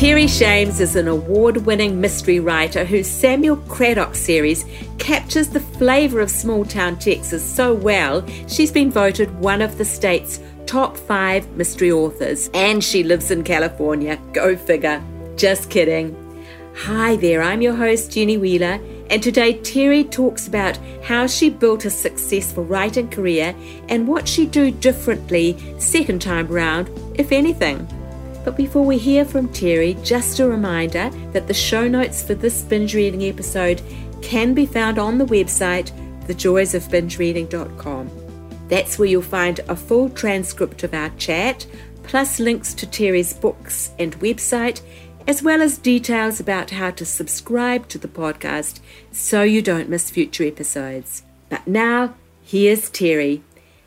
Terry Shames is an award winning mystery writer whose Samuel Craddock series captures the flavour of small town Texas so well, she's been voted one of the state's top five mystery authors. And she lives in California. Go figure. Just kidding. Hi there, I'm your host, Jenny Wheeler, and today Terry talks about how she built a successful writing career and what she'd do differently second time round, if anything. But before we hear from Terry, just a reminder that the show notes for this binge reading episode can be found on the website, thejoysofbingereading.com. That's where you'll find a full transcript of our chat, plus links to Terry's books and website, as well as details about how to subscribe to the podcast so you don't miss future episodes. But now, here's Terry.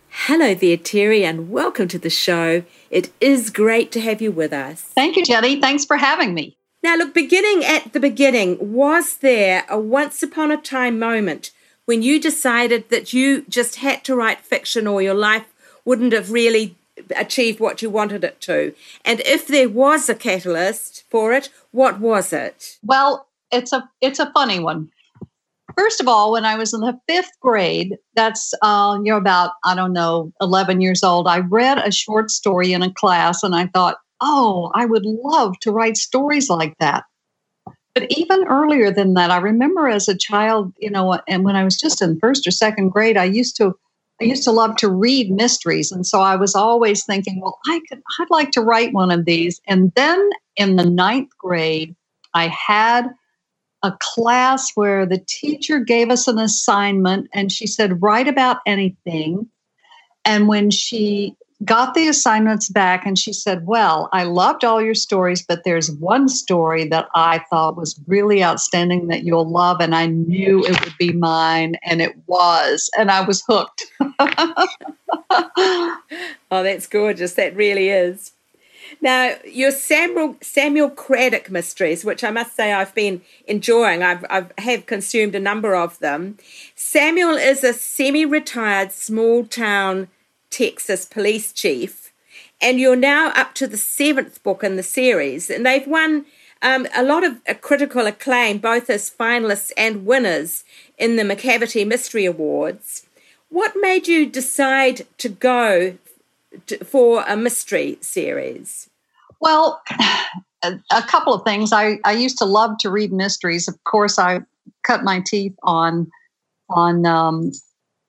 Hello there, Terry, and welcome to the show. It is great to have you with us. Thank you, Jenny. Thanks for having me. Now, look, beginning at the beginning, was there a once upon a time moment when you decided that you just had to write fiction or your life wouldn't have really achieved what you wanted it to? And if there was a catalyst for it, what was it? Well, it's a it's a funny one. First of all, when I was in the fifth grade, that's uh, you're about I don't know, eleven years old. I read a short story in a class, and I thought, oh, I would love to write stories like that. But even earlier than that, I remember as a child, you know, and when I was just in first or second grade, I used to I used to love to read mysteries, and so I was always thinking, well, I could I'd like to write one of these. And then in the ninth grade, I had a class where the teacher gave us an assignment and she said, write about anything. And when she got the assignments back and she said, Well, I loved all your stories, but there's one story that I thought was really outstanding that you'll love. And I knew it would be mine. And it was. And I was hooked. oh, that's gorgeous. That really is. Now, your Samuel Samuel Craddock mysteries, which I must say I've been enjoying, I've, I've have consumed a number of them. Samuel is a semi-retired small town Texas police chief, and you're now up to the seventh book in the series, and they've won um, a lot of uh, critical acclaim, both as finalists and winners in the Macavity Mystery Awards. What made you decide to go for a mystery series? Well, a couple of things. I, I used to love to read mysteries. Of course, I cut my teeth on on um,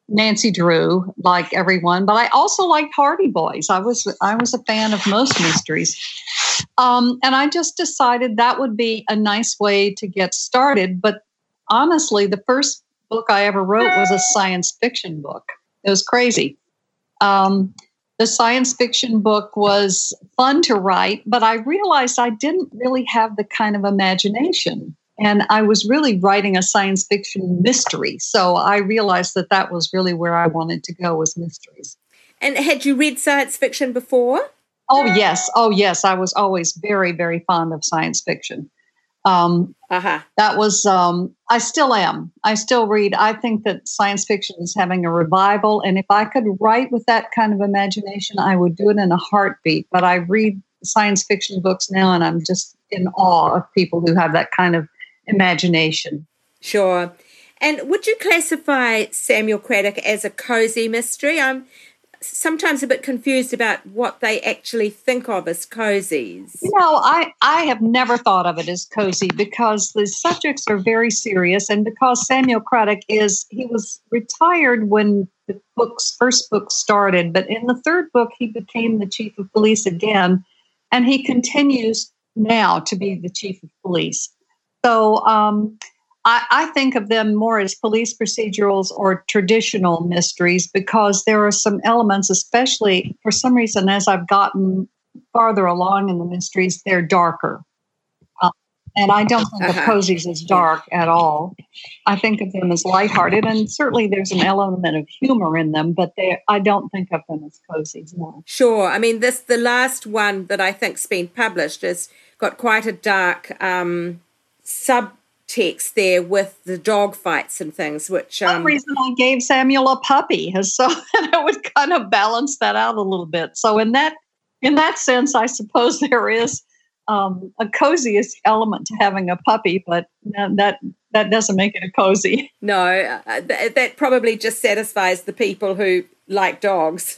Nancy Drew, like everyone, but I also liked Hardy Boys. I was I was a fan of most mysteries, um, and I just decided that would be a nice way to get started. But honestly, the first book I ever wrote was a science fiction book. It was crazy. Um, the science fiction book was fun to write, but I realized I didn't really have the kind of imagination. And I was really writing a science fiction mystery. So I realized that that was really where I wanted to go was mysteries. And had you read science fiction before? Oh, yes. Oh, yes. I was always very, very fond of science fiction. Um, uh-huh. That was, um, I still am. I still read. I think that science fiction is having a revival. And if I could write with that kind of imagination, I would do it in a heartbeat. But I read science fiction books now, and I'm just in awe of people who have that kind of imagination. Sure. And would you classify Samuel Craddock as a cozy mystery? I'm sometimes a bit confused about what they actually think of as cozies. You know, I, I have never thought of it as cozy because the subjects are very serious, and because Samuel Craddock is he was retired when the book's first book started, but in the third book he became the chief of police again, and he continues now to be the chief of police. So um, I, I, think of them more as police procedurals or traditional mysteries because there are some elements, especially for some reason, as I've gotten farther along in the mysteries, they're darker. Uh, And I don't think uh-huh. of cozies as dark at all. I think of them as lighthearted, and certainly there's an element of humor in them, but they I don't think of them as cozies. No. Sure. I mean, this the last one that I think's been published has got quite a dark um, subtext there with the dog fights and things. Which um, one reason I gave Samuel a puppy is so that it would kind of balance that out a little bit. So in that in that sense, I suppose there is um, a coziest element to having a puppy, but that that doesn't make it a cozy. No, uh, th- that probably just satisfies the people who like dogs.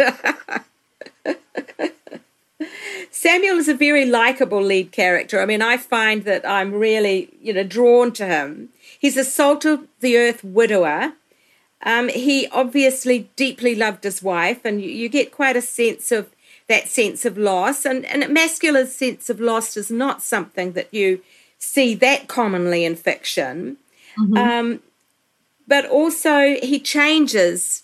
Samuel is a very likable lead character. I mean, I find that I'm really, you know, drawn to him. He's a salt of the earth widower. Um, he obviously deeply loved his wife, and you, you get quite a sense of that sense of loss. And, and a masculine sense of loss is not something that you see that commonly in fiction. Mm-hmm. Um, but also, he changes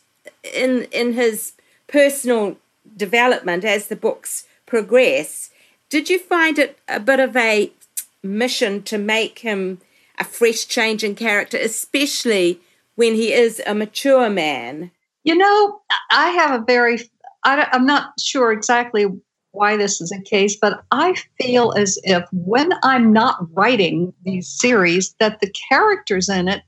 in in his personal development as the books progress. Did you find it a bit of a mission to make him a fresh change in character, especially when he is a mature man? You know, I have a very I, I'm not sure exactly why this is the case, but I feel as if when I'm not writing these series, that the characters in it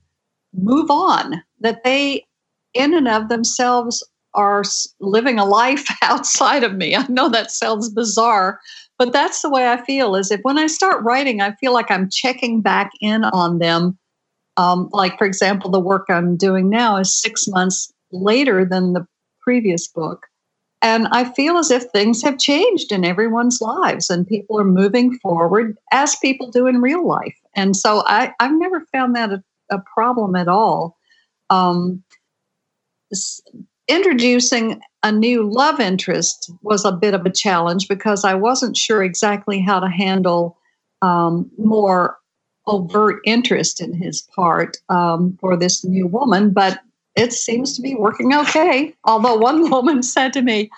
move on, that they, in and of themselves, are living a life outside of me. I know that sounds bizarre, but that's the way I feel. Is if when I start writing, I feel like I'm checking back in on them. Um, like, for example, the work I'm doing now is six months later than the previous book. And I feel as if things have changed in everyone's lives and people are moving forward as people do in real life. And so I, have never found that a, a problem at all. Um, introducing a new love interest was a bit of a challenge because I wasn't sure exactly how to handle um, more overt interest in his part um, for this new woman. But it seems to be working okay. Although one woman said to me,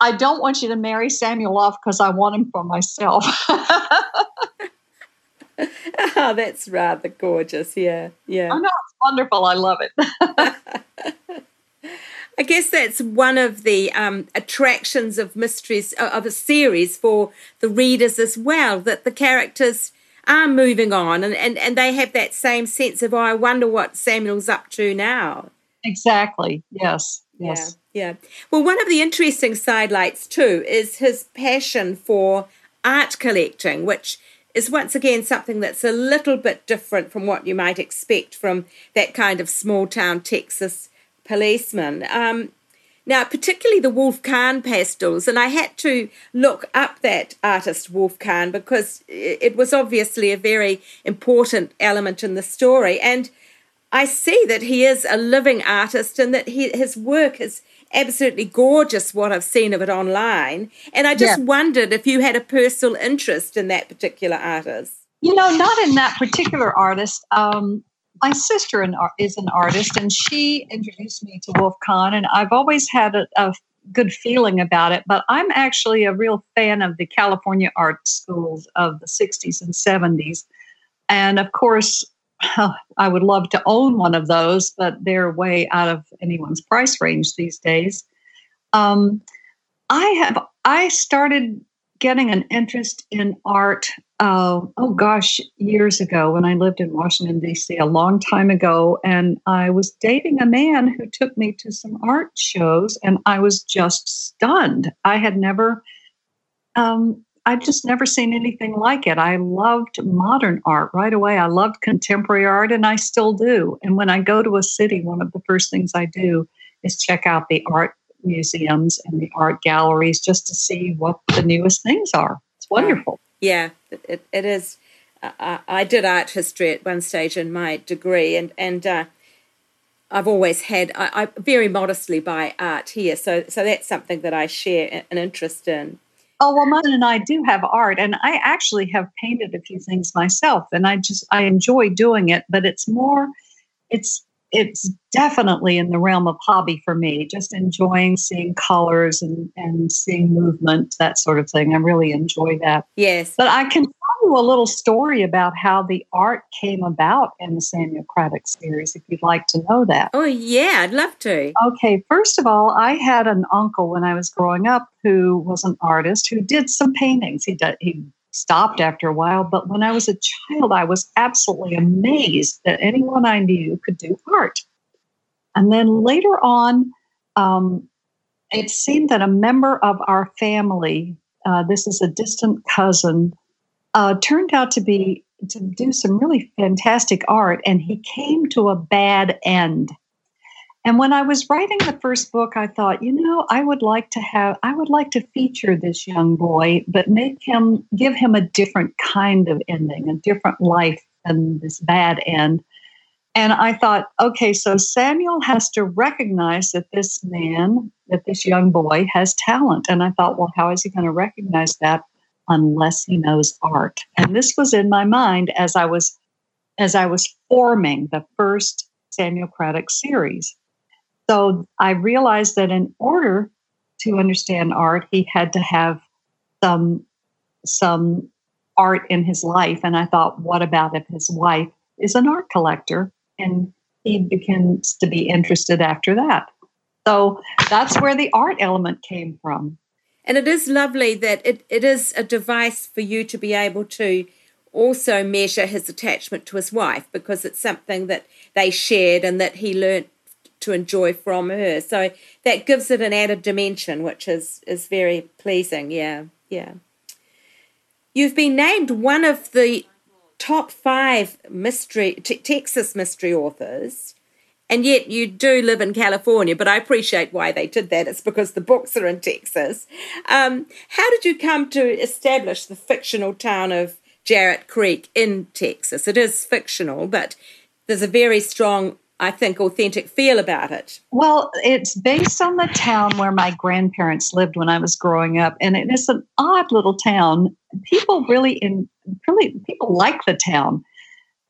I don't want you to marry Samuel off because I want him for myself. oh, that's rather gorgeous. Yeah, yeah. I know it's wonderful. I love it. I guess that's one of the um, attractions of mysteries uh, of a series for the readers as well. That the characters are moving on, and, and, and they have that same sense of, oh, I wonder what Samuel's up to now. Exactly. Yes. Yes. Yeah. Yeah. Well, one of the interesting sidelights too is his passion for art collecting, which is once again something that's a little bit different from what you might expect from that kind of small town Texas policeman. Um, now, particularly the Wolf Kahn pastels, and I had to look up that artist Wolf Kahn because it was obviously a very important element in the story. And I see that he is a living artist and that he, his work is absolutely gorgeous, what I've seen of it online. And I just yeah. wondered if you had a personal interest in that particular artist. You know, not in that particular artist. Um, my sister is an artist, and she introduced me to Wolf Kahn, and I've always had a, a good feeling about it. But I'm actually a real fan of the California art schools of the 60s and 70s. And of course, I would love to own one of those, but they're way out of anyone's price range these days. Um, I have I started getting an interest in art. Uh, oh gosh, years ago when I lived in Washington D.C. a long time ago, and I was dating a man who took me to some art shows, and I was just stunned. I had never um, I'd just never seen anything like it. I loved modern art right away. I loved contemporary art, and I still do. And when I go to a city, one of the first things I do is check out the art museums and the art galleries just to see what the newest things are. It's wonderful. Yeah, it, it is. Uh, I did art history at one stage in my degree, and and uh, I've always had. I, I very modestly buy art here, so so that's something that I share an interest in. Oh well, Mother and I do have art, and I actually have painted a few things myself, and I just I enjoy doing it. But it's more, it's it's definitely in the realm of hobby for me. Just enjoying seeing colors and and seeing movement, that sort of thing. I really enjoy that. Yes, but I can tell you a little story about how the art came about in the Samuel Craddock series, if you'd like to know that. Oh, yeah, I'd love to. Okay, first of all, I had an uncle when I was growing up who was an artist who did some paintings. He did, he stopped after a while, but when I was a child, I was absolutely amazed that anyone I knew could do art. And then later on, um, it seemed that a member of our family, uh, this is a distant cousin, uh, turned out to be to do some really fantastic art, and he came to a bad end. And when I was writing the first book, I thought, you know, I would like to have, I would like to feature this young boy, but make him, give him a different kind of ending, a different life than this bad end. And I thought, okay, so Samuel has to recognize that this man, that this young boy has talent. And I thought, well, how is he going to recognize that unless he knows art? And this was in my mind as I was as I was forming the first Samuel Craddock series. So I realized that in order to understand art, he had to have some some art in his life. And I thought, what about if his wife is an art collector? and he begins to be interested after that. So that's where the art element came from. And it is lovely that it, it is a device for you to be able to also measure his attachment to his wife because it's something that they shared and that he learnt to enjoy from her. So that gives it an added dimension, which is, is very pleasing. Yeah, yeah. You've been named one of the top five mystery t- Texas mystery authors, and yet you do live in California. But I appreciate why they did that. It's because the books are in Texas. Um, how did you come to establish the fictional town of Jarrett Creek in Texas? It is fictional, but there's a very strong I think, authentic feel about it? Well, it's based on the town where my grandparents lived when I was growing up, and it is an odd little town. People really, in really, people like the town.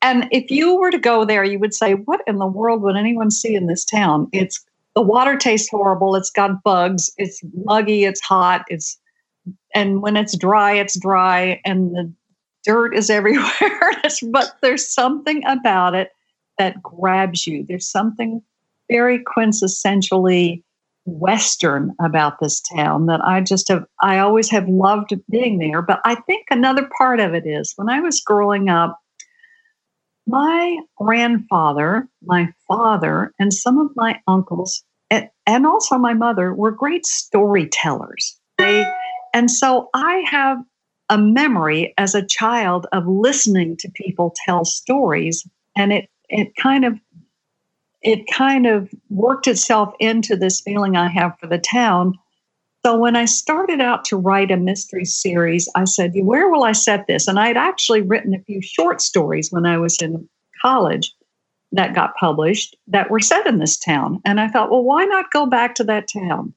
And if you were to go there, you would say, "What in the world would anyone see in this town?" It's the water tastes horrible. It's got bugs. It's muggy. It's hot. It's and when it's dry, it's dry, and the dirt is everywhere. but there's something about it that grabs you. There's something very quintessentially Western about this town that I just have, I always have loved being there. But I think another part of it is when I was growing up, my grandfather, my father, and some of my uncles, and also my mother were great storytellers. They, and so I have a memory as a child of listening to people tell stories, and it it kind of it kind of worked itself into this feeling I have for the town. So when I started out to write a mystery series, I said, "Where will I set this?" And I had actually written a few short stories when I was in college that got published that were set in this town. And I thought, well, why not go back to that town?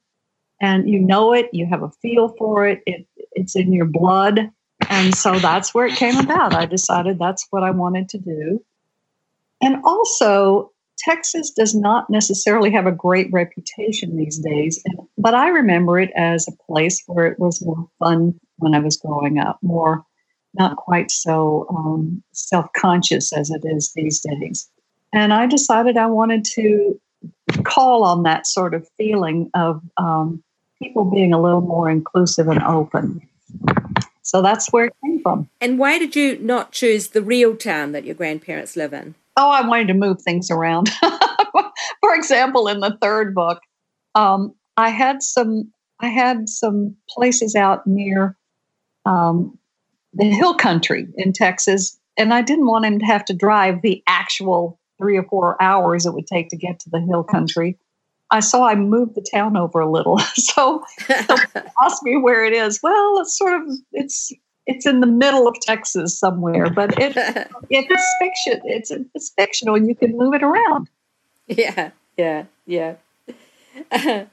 And you know it, you have a feel for it, it it's in your blood. And so that's where it came about. I decided that's what I wanted to do. And also, Texas does not necessarily have a great reputation these days, but I remember it as a place where it was more fun when I was growing up, more not quite so um, self conscious as it is these days. And I decided I wanted to call on that sort of feeling of um, people being a little more inclusive and open. So that's where it came from. And why did you not choose the real town that your grandparents live in? Oh, I wanted to move things around. For example, in the third book, um, I had some I had some places out near um, the hill country in Texas, and I didn't want him to have to drive the actual three or four hours it would take to get to the hill country. I saw I moved the town over a little. so, so ask me where it is. Well, it's sort of it's it's in the middle of Texas somewhere, but it, it's fiction. It's it's fictional, you can move it around. Yeah, yeah, yeah.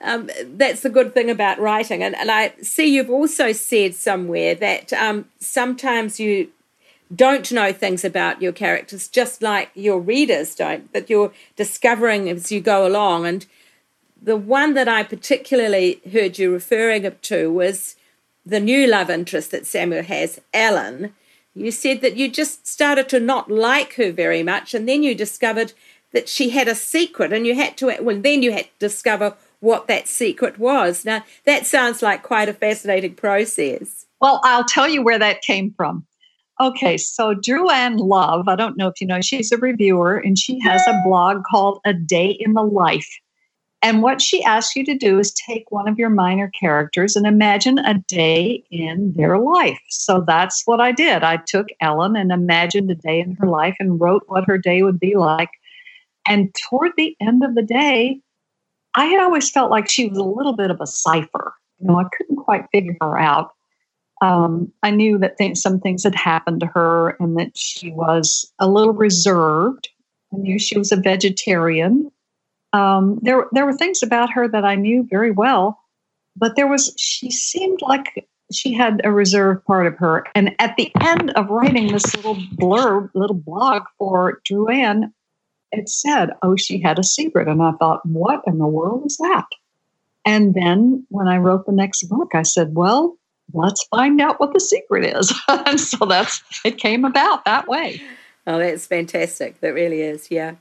um, that's the good thing about writing, and and I see you've also said somewhere that um, sometimes you don't know things about your characters, just like your readers don't. That you're discovering as you go along, and the one that I particularly heard you referring to was the new love interest that Samuel has, Ellen, You said that you just started to not like her very much, and then you discovered that she had a secret, and you had to, well, then you had to discover what that secret was. Now, that sounds like quite a fascinating process. Well, I'll tell you where that came from. Okay, so Dru Ann Love, I don't know if you know, she's a reviewer and she has a blog called A Day in the Life. And what she asks you to do is take one of your minor characters and imagine a day in their life. So that's what I did. I took Ellen and imagined a day in her life and wrote what her day would be like. And toward the end of the day, I had always felt like she was a little bit of a cipher. You know, I couldn't quite figure her out. Um, I knew that some things had happened to her and that she was a little reserved. I knew she was a vegetarian. Um, there, there were things about her that I knew very well, but there was, she seemed like she had a reserved part of her. And at the end of writing this little blurb, little blog for Dru Ann, it said, oh, she had a secret. And I thought, what in the world is that? And then when I wrote the next book, I said, well, let's find out what the secret is. and so that's, it came about that way. Oh, that's fantastic. That really is, yeah.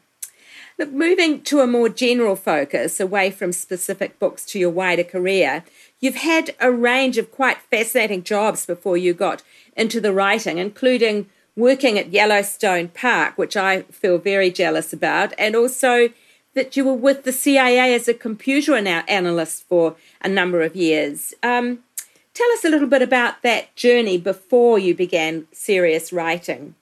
Moving to a more general focus, away from specific books to your wider career, you've had a range of quite fascinating jobs before you got into the writing, including working at Yellowstone Park, which I feel very jealous about, and also that you were with the CIA as a computer analyst for a number of years. Um, tell us a little bit about that journey before you began serious writing.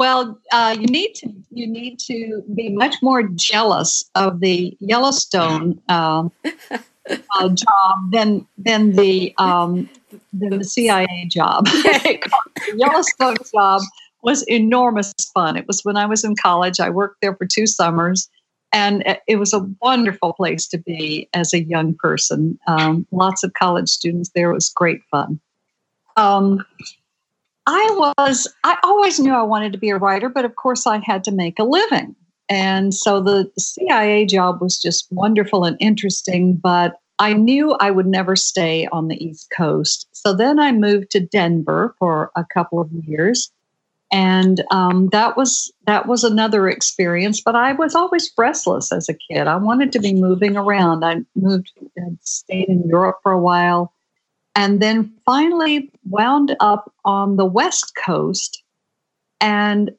Well, uh, you need to you need to be much more jealous of the Yellowstone uh, uh, job than than the um, than the CIA job. the Yellowstone job was enormous fun. It was when I was in college. I worked there for two summers, and it was a wonderful place to be as a young person. Um, lots of college students there. It was great fun. I was, I always knew I wanted to be a writer, but of course I had to make a living. And so the CIA job was just wonderful and interesting, but I knew I would never stay on the East Coast. So then I moved to Denver for a couple of years and um, that was that was another experience but i was always restless as a kid i wanted to be moving around i moved and stayed in europe for a while and then finally wound up on the west coast and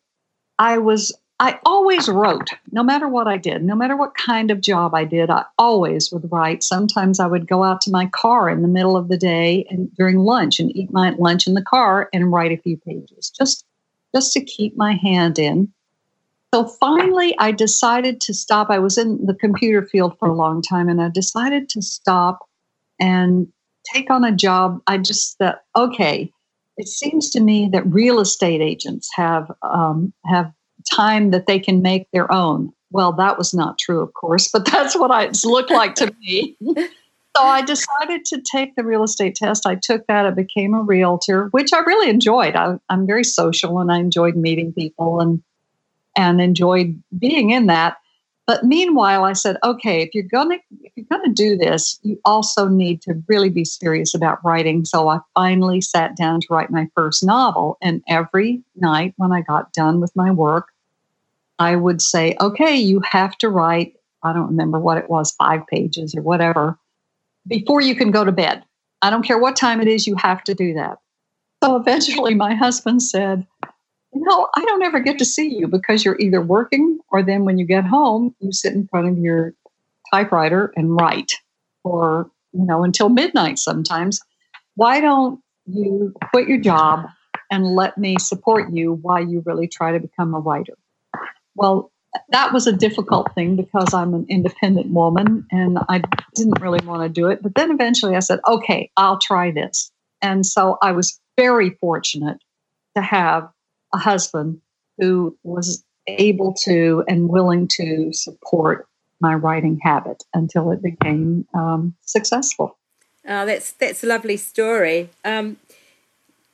i was i always wrote no matter what i did no matter what kind of job i did i always would write sometimes i would go out to my car in the middle of the day and during lunch and eat my lunch in the car and write a few pages just just to keep my hand in. So finally, I decided to stop. I was in the computer field for a long time, and I decided to stop and take on a job. I just thought, okay, it seems to me that real estate agents have um, have time that they can make their own. Well, that was not true, of course, but that's what I, it looked like to me. So I decided to take the real estate test. I took that. I became a realtor, which I really enjoyed. I, am very social and I enjoyed meeting people and and enjoyed being in that. But meanwhile, I said, okay, if you're gonna if you're gonna do this, you also need to really be serious about writing. So I finally sat down to write my first novel. And every night when I got done with my work, I would say, okay, you have to write. I don't remember what it was, five pages or whatever before you can go to bed. I don't care what time it is, you have to do that. So eventually, my husband said, Know, I don't ever get to see you because you're either working or then when you get home, you sit in front of your typewriter and write or, you know, until midnight sometimes. Why don't you quit your job and let me support you while you really try to become a writer? Well, that was a difficult thing because I'm an independent woman and I didn't really want to do it. But then eventually I said, okay, I'll try this. And so I was very fortunate to have a husband who was able to and willing to support my writing habit until it became um, successful. Oh, that's that's a lovely story. Um,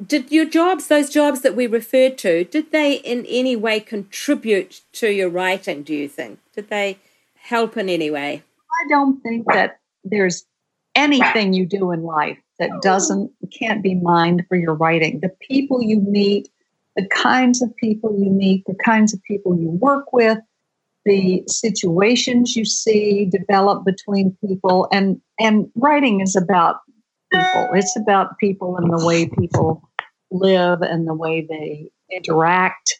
did your jobs, those jobs that we referred to, did they in any way contribute to your writing, do you think? Did they help in any way? I don't think that there's anything you do in life that doesn't can't be mined for your writing. The people you meet, the kinds of people you meet, the kinds of people you work with, the situations you see develop between people. And and writing is about people. It's about people and the way people live and the way they interact.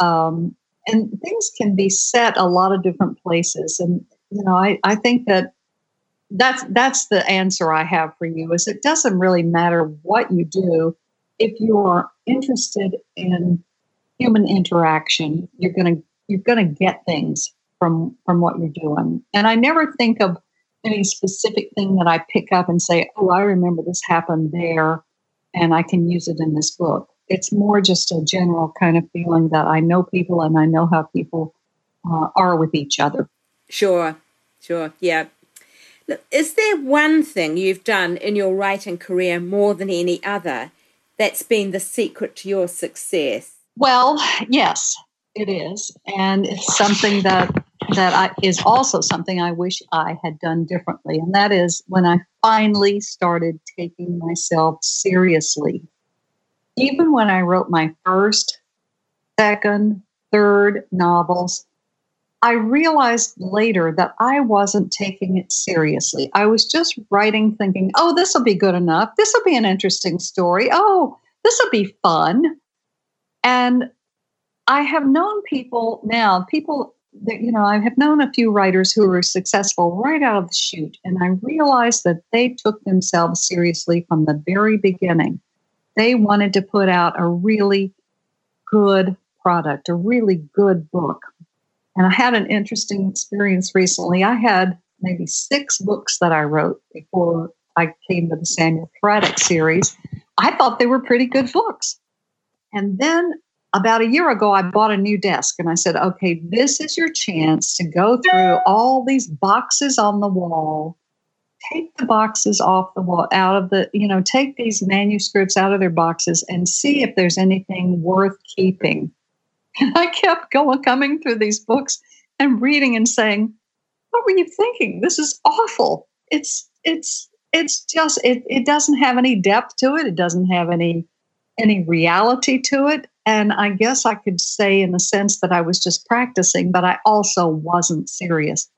Um, and things can be set a lot of different places. And you know I, I think that that's that's the answer i have for you is it doesn't really matter what you do if you're interested in human interaction you're to you're to get things from from what you're doing. And I never think of any specific thing that I pick up and say, "Oh, I remember this happened there, and I can use it in this book." It's more just a general kind of feeling that I know people and I know how people uh, are with each other. Sure, sure, yeah. Is there one thing you've done in your writing career more than any other that's been the secret to your success? Well, yes, it is, and it's something that that I, is also something I wish I had done differently, and that is when I finally started taking myself seriously. Even when I wrote my first, second, third novels, I realized later that I wasn't taking it seriously. I was just writing, thinking, oh, this will be good enough. This will be an interesting story. Oh, this will be fun. And I have known people now, people that, you know, I have known a few writers who were successful right out of the chute, and I realized that they took themselves seriously from the very beginning. They wanted to put out a really good product, a really good book. And I had an interesting experience recently. I had maybe six books that I wrote before I came to the Samuel Craddock series. I thought they were pretty good books. And then about a year ago, I bought a new desk and I said, okay, this is your chance to go through all these boxes on the wall. Take the boxes off the wall, out of the, you know, take these manuscripts out of their boxes and see if there's anything worth keeping. And I kept going, coming through these books and reading and saying, what were you thinking? This is awful. It's, it's, it's just, it, it doesn't have any depth to it. It doesn't have any, any reality to it. And I guess I could say, in the sense, that I was just practicing, but I also wasn't serious.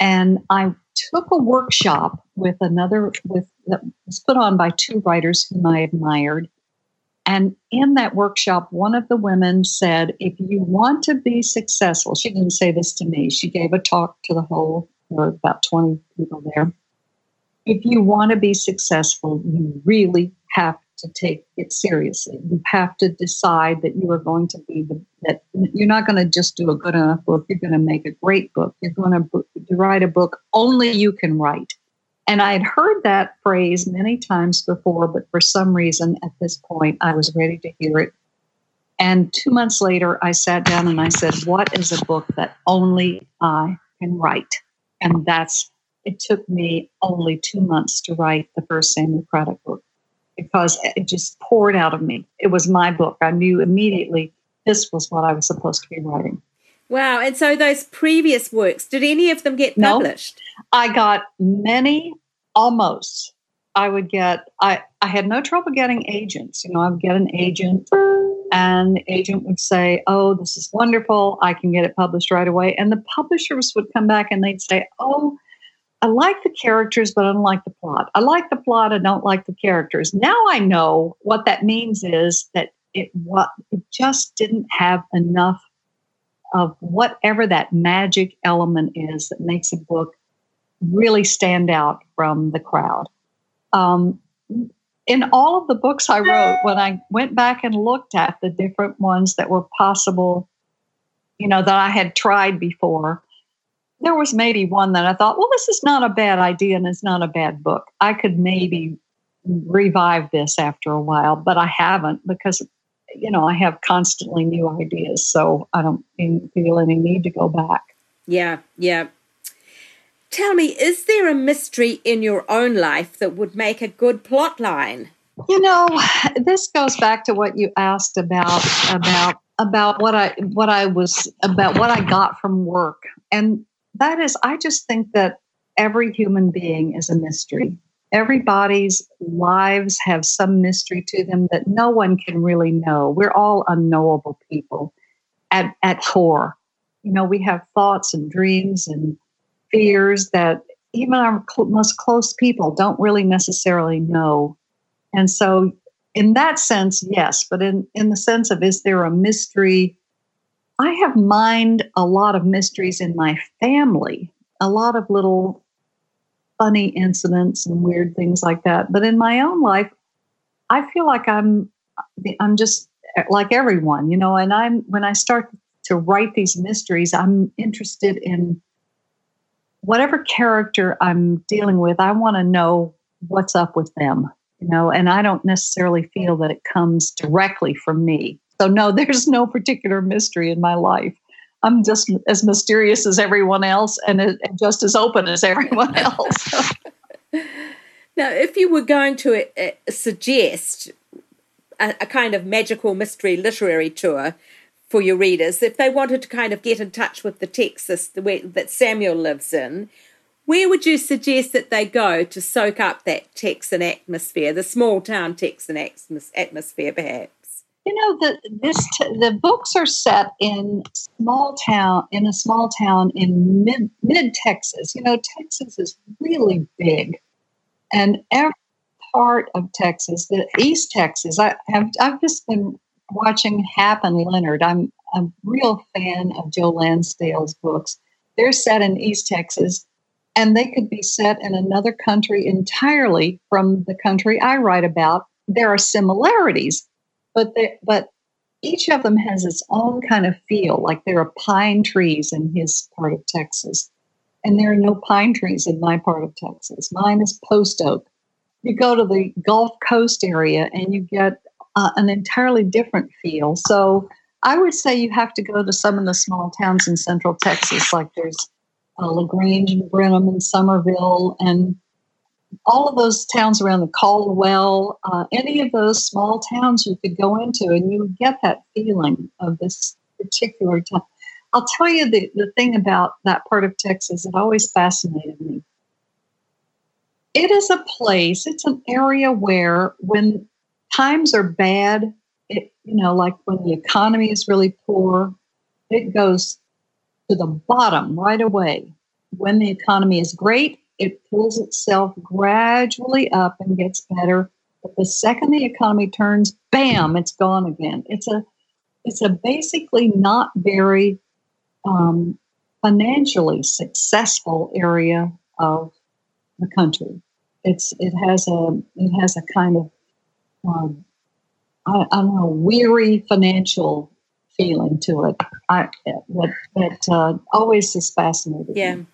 And I took a workshop with another, with that was put on by two writers whom I admired. And in that workshop, one of the women said, If you want to be successful, she didn't say this to me, she gave a talk to the whole, there were about 20 people there. If you want to be successful, you really have to take it seriously. You have to decide that you are going to be the, that you're not going to just do a good enough book. You're going to make a great book. You're going to, to write a book only you can write. And I had heard that phrase many times before, but for some reason at this point I was ready to hear it. And two months later, I sat down and I said, What is a book that only I can write? And that's, it took me only two months to write the first Samuel Craddock book because it just poured out of me. It was my book. I knew immediately this was what I was supposed to be writing. Wow. And so those previous works, did any of them get published? No, I got many almost. I would get I, I had no trouble getting agents. You know, I would get an agent and the agent would say, Oh, this is wonderful. I can get it published right away. And the publishers would come back and they'd say, Oh, I like the characters, but I don't like the plot. I like the plot, I don't like the characters. Now I know what that means is that it what it just didn't have enough of whatever that magic element is that makes a book really stand out from the crowd. Um, in all of the books I wrote, when I went back and looked at the different ones that were possible, you know, that I had tried before, there was maybe one that I thought, well, this is not a bad idea and it's not a bad book. I could maybe revive this after a while, but I haven't because, you know, I have constantly new ideas. So I don't feel any need to go back. Yeah, yeah. Tell me, is there a mystery in your own life that would make a good plot line? You know, this goes back to what you asked about about about what I what I was about what I got from work. And that is, I just think that every human being is a mystery. Everybody's lives have some mystery to them that no one can really know. We're all unknowable people at, at core. You know, we have thoughts and dreams and fears that even our cl- most close people don't really necessarily know. And so, in that sense, yes, but in, in the sense of is there a mystery? I have mined a lot of mysteries in my family, a lot of little funny incidents and weird things like that. But in my own life, I feel like I'm I'm just like everyone, you know, and I'm when I start to write these mysteries, I'm interested in whatever character I'm dealing with, I want to know what's up with them, you know, and I don't necessarily feel that it comes directly from me. So no, there's no particular mystery in my life. I'm just as mysterious as everyone else and just as open as everyone else. now, if you were going to uh, suggest a, a, kind of magical mystery literary tour for your readers, if they wanted to kind of get in touch with the Texas the way, that Samuel lives in, where would you suggest that they go to soak up that Texan atmosphere, the small town Texan atmosphere, perhaps? You know, the this t- the books are set in small town in a small town in mid mid Texas. You know, Texas is really big, and every part of Texas, the East Texas, I have I've just been watching Hap and Leonard. I'm a real fan of Joe Lansdale's books. They're set in East Texas, and they could be set in another country entirely from the country I write about. There are similarities, but they, but each of them has its own kind of feel. Like there are pine trees in his part of Texas, and there are no pine trees in my part of Texas. Mine is post oak. You go to the Gulf Coast area, and you get uh, an entirely different feel. So I would say you have to go to some of the small towns in Central Texas, like there's uh, La Grange and Brenham and Somerville and all of those towns around the Caldwell, uh, any of those small towns you could go into and you would get that feeling of this particular town. I'll tell you the, the thing about that part of Texas that always fascinated me. It is a place, it's an area where when times are bad, it, you know, like when the economy is really poor, it goes to the bottom right away. When the economy is great, it pulls itself gradually up and gets better. But the second the economy turns, bam, it's gone again. It's a it's a basically not very um, financially successful area of the country. It's it has a it has a kind of um, I, I, don't know weary financial feeling to it. I that that uh, always has fascinated yeah. me.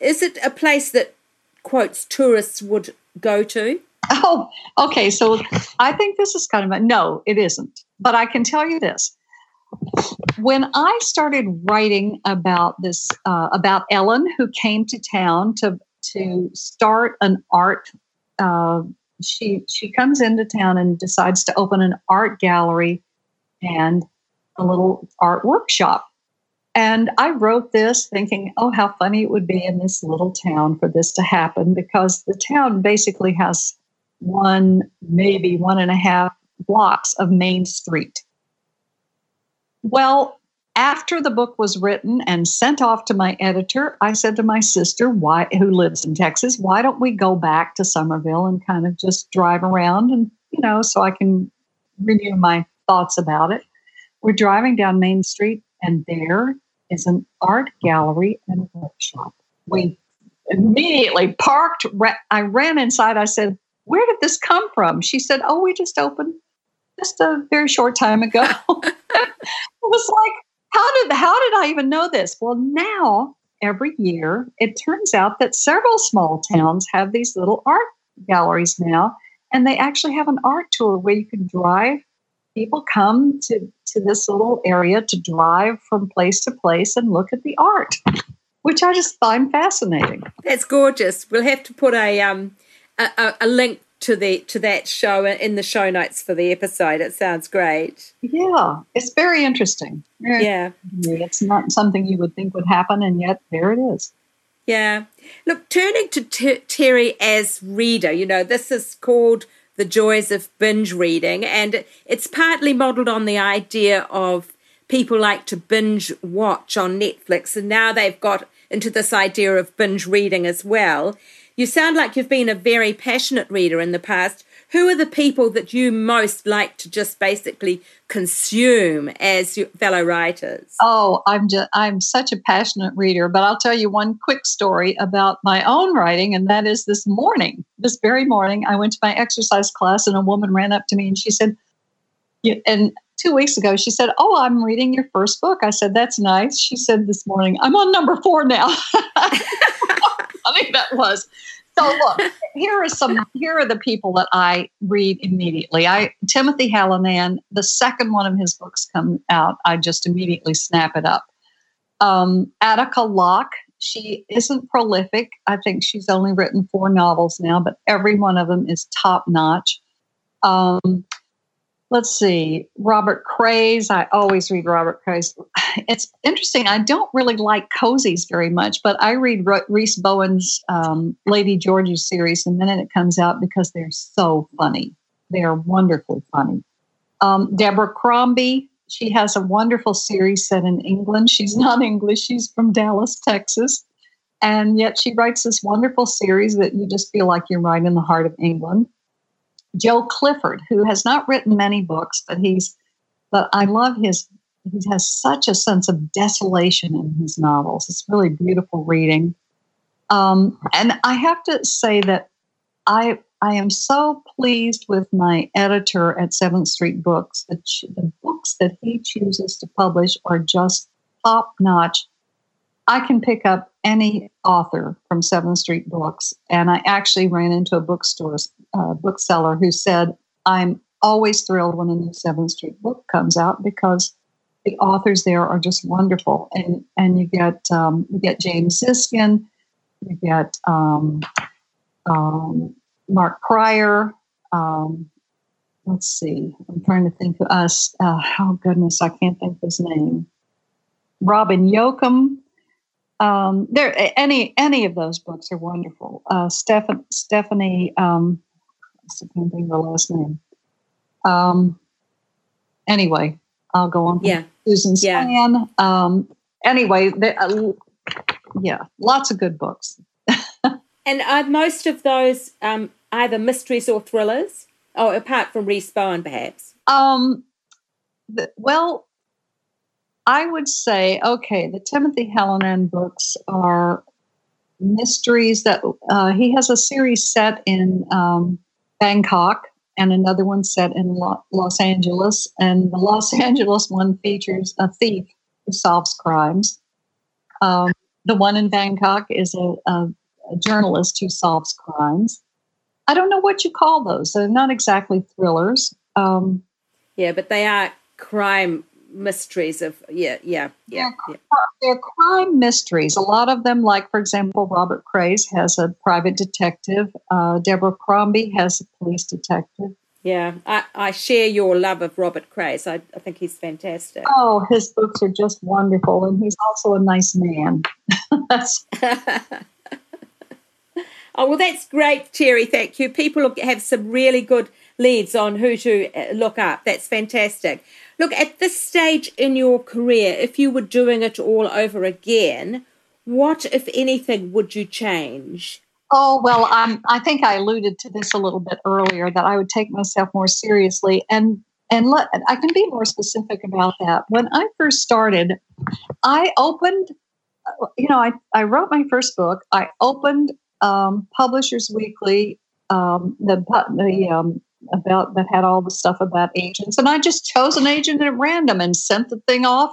Is it a place that quotes tourists would go to? Oh, okay. So I think this is kind of a no, it isn't. But I can tell you this. When I started writing about this, uh, about Ellen, who came to town to to start an art, uh, she she comes into town and decides to open an art gallery and a little art workshop. And I wrote this thinking, oh, how funny it would be in this little town for this to happen because the town basically has one, maybe one and a half blocks of Main Street. Well, after the book was written and sent off to my editor, I said to my sister, why, who lives in Texas, why don't we go back to Somerville and kind of just drive around and, you know, so I can renew my thoughts about it. We're driving down Main Street, and there is an art gallery and workshop. We immediately parked. I ran inside. I said, Where did this come from? She said, Oh, we just opened just a very short time ago. it was like, how did how did I even know this? Well, now every year it turns out that several small towns have these little art galleries now, and they actually have an art tour where you can drive people come to, to this little area to drive from place to place and look at the art, which I just find fascinating. That's gorgeous. We'll have to put a um a, a link to the to that show in the show notes for the episode. It sounds great. Yeah, it's very interesting. Yeah, it's not something you would think would happen, and yet there it is. Yeah. Look, turning to T- Terry as reader, you know, this is called The Joys of Binge Reading, and it's partly modeled on the idea of people like to binge watch on Netflix, and now they've got into this idea of binge reading as well. You sound like you've been a very passionate reader in the past. Who are the people that you most like to just basically consume as fellow writers? Oh, I'm just I'm such a passionate reader, but I'll tell you one quick story about my own writing and that is this morning. This very morning I went to my exercise class and a woman ran up to me and she said and two weeks ago, she said, Oh, I'm reading your first book. I said, That's nice. She said this morning, I'm on number four now. I think that was. So look, here are some here are the people that I read immediately. I Timothy Hallinan, the second one of his books come out, I just immediately snap it up. Um, Attica Locke, she isn't prolific. I think she's only written four novels now, but every one of them is top notch. Um, let's see, Robert Crais. I always read Robert Crais. It's interesting. I don't really like cozies very much, but I read Rhys Bowen's um, Lady Georgie series the minute it comes out because they're so funny. They are wonderfully funny. Um, Deborah Crombie. She has a wonderful series set in England. She's not English. She's from Dallas, Texas. And yet she writes this wonderful series that you just feel like you're right in the heart of England. Joe Clifford, who has not written many books, but he's but I love his he has such a sense of desolation in his novels. It's really beautiful reading. Um, and I have to say that I I am so pleased with my editor at Seventh Street Books that the books that he chooses to publish are just top notch. I can pick up any author from Seventh Street Books, and I actually ran into a bookstore uh, bookseller who said, "I'm always thrilled when a new Seventh Street book comes out because the authors there are just wonderful, and and you get um, you get James Ziskin, you get um, um, Mark Pryor." Um, let's see. I'm trying to think of us. Uh, oh goodness, I can't think of his name. Robin Yocum. Um, there, any any of those books are wonderful. Uh, Steph- Stephanie, um, I can't think of her last name. Um, anyway, I'll go on. Yeah, Susan Spann. Yeah. Um, anyway, the, uh, yeah, lots of good books. and are most of those um, either mysteries or thrillers? Oh, apart from Bowen, perhaps. Um, the, well, I would say, okay, the Timothy Hallinan books are mysteries that uh, he has a series set in um, Bangkok and another one set in Lo- Los Angeles. And the Los Angeles one features a thief who solves crimes. Um, the one in Bangkok is a, a, a journalist who solves crimes. I don't know what you call those. They're not exactly thrillers. Um, yeah, but they are crime mysteries of yeah yeah yeah, yeah. they're crime mysteries. A lot of them like for example robert crais has a private detective. Uh, deborah crombie has a police detective. Yeah I, I share your love of robert crais I, I think he's fantastic. Oh his books are just wonderful and he's also a nice man. Oh well that's great terry. Thank you. People have some really good leads on who to uh, look up. That's fantastic Look, at this stage in your career, if you were doing it all over again, what, if anything, would you change? Oh, well, um, I think I alluded to this a little bit earlier that I would take myself more seriously. And and let, I can be more specific about that. When I first started, I opened, you know, I, I wrote my first book. I opened um, Publishers Weekly, um, the, the um, about that had all the stuff about agents. And I just chose an agent at random and sent the thing off,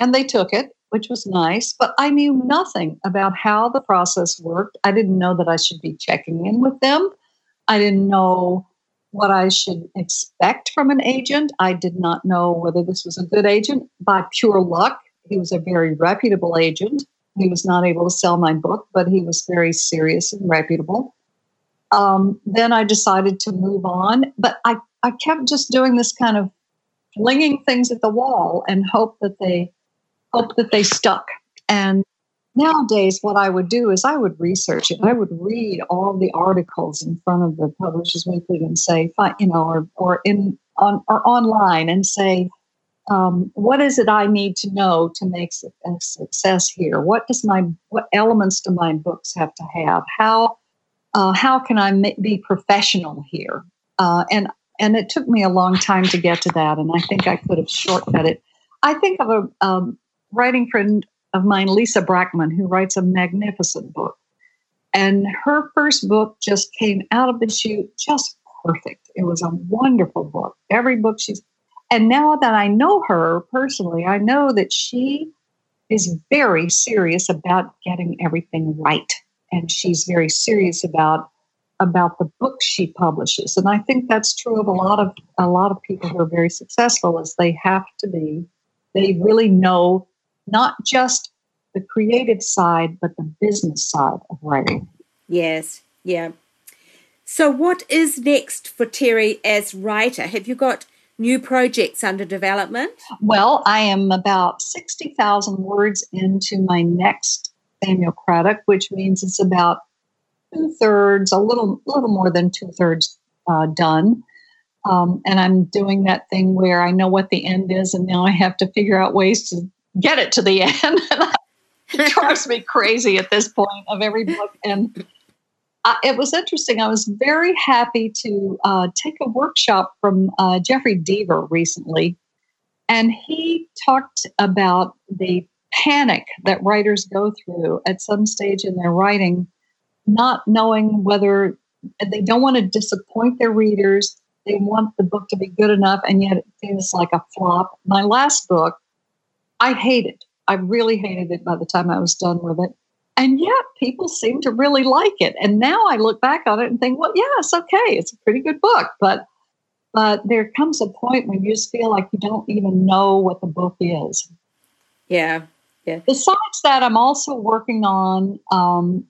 and they took it, which was nice. But I knew nothing about how the process worked. I didn't know that I should be checking in with them. I didn't know what I should expect from an agent. I did not know whether this was a good agent. By pure luck, he was a very reputable agent. He was not able to sell my book, but he was very serious and reputable. Um, then I decided to move on, but I, I kept just doing this kind of flinging things at the wall and hope that they hope that they stuck. And nowadays what I would do is I would research it. I would read all the articles in front of the Publishers Weekly and say, you know, or or in on or online and say, um, what is it I need to know to make a success here? What does my what elements do my books have to have? How uh, how can I be professional here? Uh, and and it took me a long time to get to that, and I think I could have shortcut it. I think of a um, writing friend of mine, Lisa Brackman, who writes a magnificent book, and her first book just came out of the chute just perfect. It was a wonderful book. Every book she's and now that I know her personally, I know that she is very serious about getting everything right. And she's very serious about about the books she publishes. And I think that's true of a lot of a lot of people who are very successful is they have to be they really know not just the creative side but the business side of writing. Yes. Yeah. So what is next for Terry as writer? Have you got new projects under development? Well, I am about 60,000 words into my next Samuel Craddock, which means it's about two thirds, a little, little more than two thirds uh, done. Um, and I'm doing that thing where I know what the end is, and now I have to figure out ways to get it to the end. it drives me crazy at this point of every book. And it was interesting. I was very happy to uh, take a workshop from uh, Jeffrey Deaver recently, and he talked about the panic that writers go through at some stage in their writing, not knowing whether they don't want to disappoint their readers. They want the book to be good enough, and yet it feels like a flop. My last book, I hated. I really hated it by the time I was done with it. And yet people seem to really like it. And now I look back on it and think, well, yeah, it's okay. It's a pretty good book. But but there comes a point when you just feel like you don't even know what the book is. Yeah. Yeah. Besides that, I'm also working on um,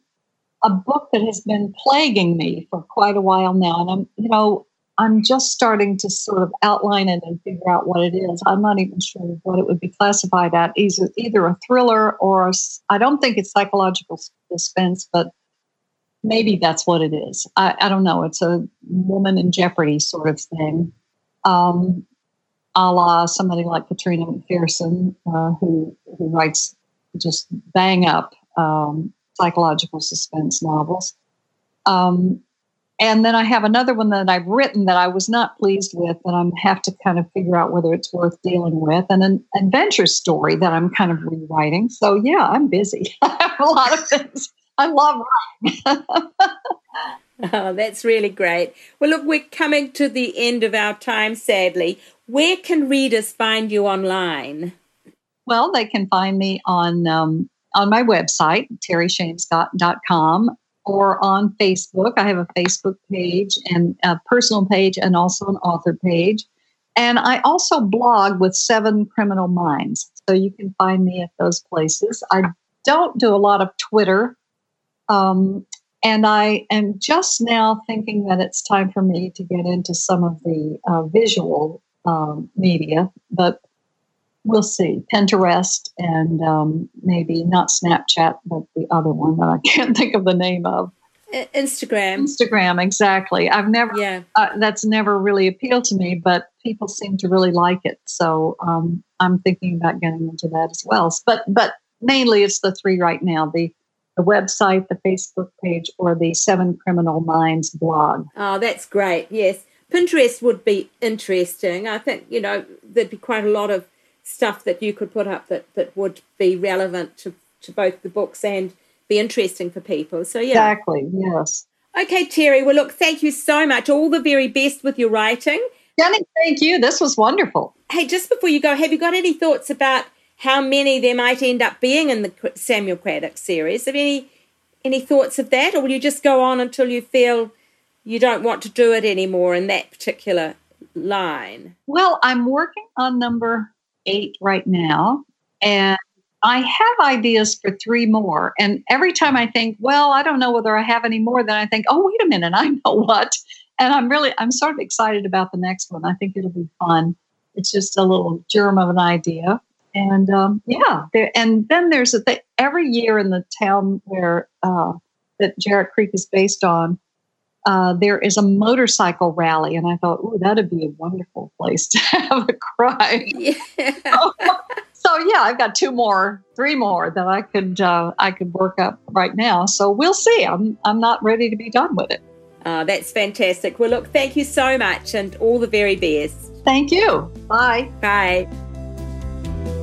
a book that has been plaguing me for quite a while now. And I'm, you know, I'm just starting to sort of outline it and figure out what it is. I'm not even sure what it would be classified at. Either either a thriller or I don't think it's psychological suspense, but maybe that's what it is. I, I don't know. It's a woman in jeopardy sort of thing, um, a la somebody like Catriona McPherson, uh, who who writes just bang up um, psychological suspense novels. Um, and then I have another one that I've written that I was not pleased with, that I have to kind of figure out whether it's worth dealing with, and an adventure story that I'm kind of rewriting. So yeah, I'm busy. I have a lot of things. I love writing. oh, that's really great. Well, look, we're coming to the end of our time, sadly. Where can readers find you online? Well, they can find me on um, on my website, terryshames.com or on Facebook. I have a Facebook page and a personal page and also an author page. And I also blog with Seven Criminal Minds. So you can find me at those places. I don't do a lot of Twitter. Um, and I am just now thinking that it's time for me to get into some of the uh, visual um, media, but we'll see. Pinterest and um, maybe not Snapchat, but the other one that I can't think of the name of. Instagram. Instagram, exactly. I've never, yeah. Uh, that's never really appealed to me, but people seem to really like it. So um, I'm thinking about getting into that as well. But but mainly it's the three right now: the the website, the Facebook page, or the Seven Criminal Minds blog. Oh, that's great. Yes, Pinterest would be interesting. I think you know there'd be quite a lot of stuff that you could put up that, that would be relevant to, to both the books and be interesting for people. So, yeah. Exactly, yes. Okay, Terry. Well, look, thank you so much. All the very best with your writing. Jenny, thank you. This was wonderful. Hey, just before you go, have you got any thoughts about how many there might end up being in the Samuel Craddock series? Have any any thoughts of that, or will you just go on until you feel you don't want to do it anymore in that particular line? Well, I'm working on number eight right now. And I have ideas for three more. And every time I think, well, I don't know whether I have any more, then I think, oh, wait a minute, I know what. And I'm really, I'm sort of excited about the next one. I think it'll be fun. It's just a little germ of an idea. And um, yeah, there, and then there's a thing every year in the town where uh, that Jarrett Creek is based on. Uh, there is a motorcycle rally, and I thought, oh, that'd be a wonderful place to have a cry. Yeah. so, so, yeah, I've got two more, three more that I could uh, I could work up right now. So we'll see. I'm I'm not ready to be done with it. Oh, that's fantastic. Well, look, thank you so much, and all the very best. Thank you. Bye. Bye.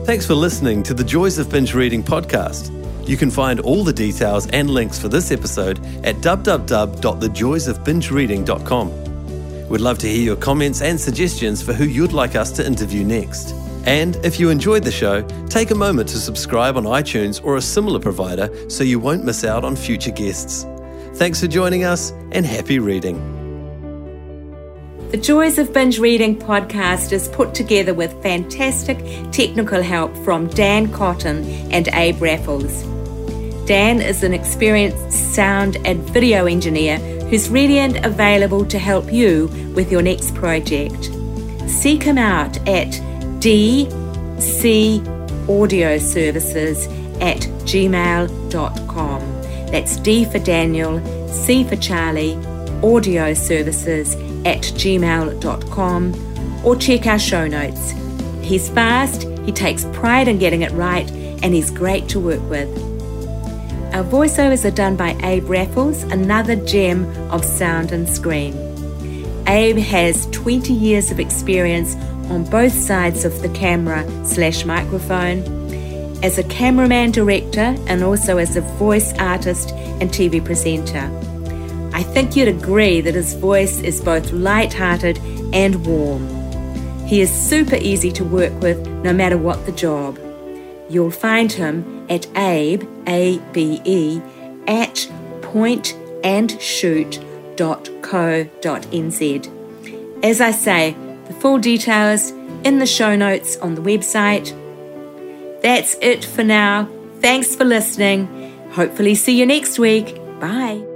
Thanks for listening to the Joys of Binge Reading podcast. You can find all the details and links for this episode at www.thejoysofbingereading.com. We'd love to hear your comments and suggestions for who you'd like us to interview next. And if you enjoyed the show, take a moment to subscribe on iTunes or a similar provider so you won't miss out on future guests. Thanks for joining us and happy reading. The Joys of Binge Reading podcast is put together with fantastic technical help from Dan Cotton and Abe Raffles. Dan is an experienced sound and video engineer who's ready and available to help you with your next project. Seek him out at DC Audio Services at gmail.com. That's D for Daniel, C for Charlie, audio services at gmail.com or check our show notes. He's fast, he takes pride in getting it right, and he's great to work with. Our voiceovers are done by Abe Raffles, another gem of sound and screen. Abe has 20 years of experience on both sides of the camera slash microphone, as a cameraman director and also as a voice artist and TV presenter. I think you'd agree that his voice is both light-hearted and warm. He is super easy to work with no matter what the job. You'll find him at abe, A-B-E, at pointandshoot.co.nz. As I say, the full details in the show notes on the website. That's it for now. Thanks for listening. Hopefully see you next week. Bye.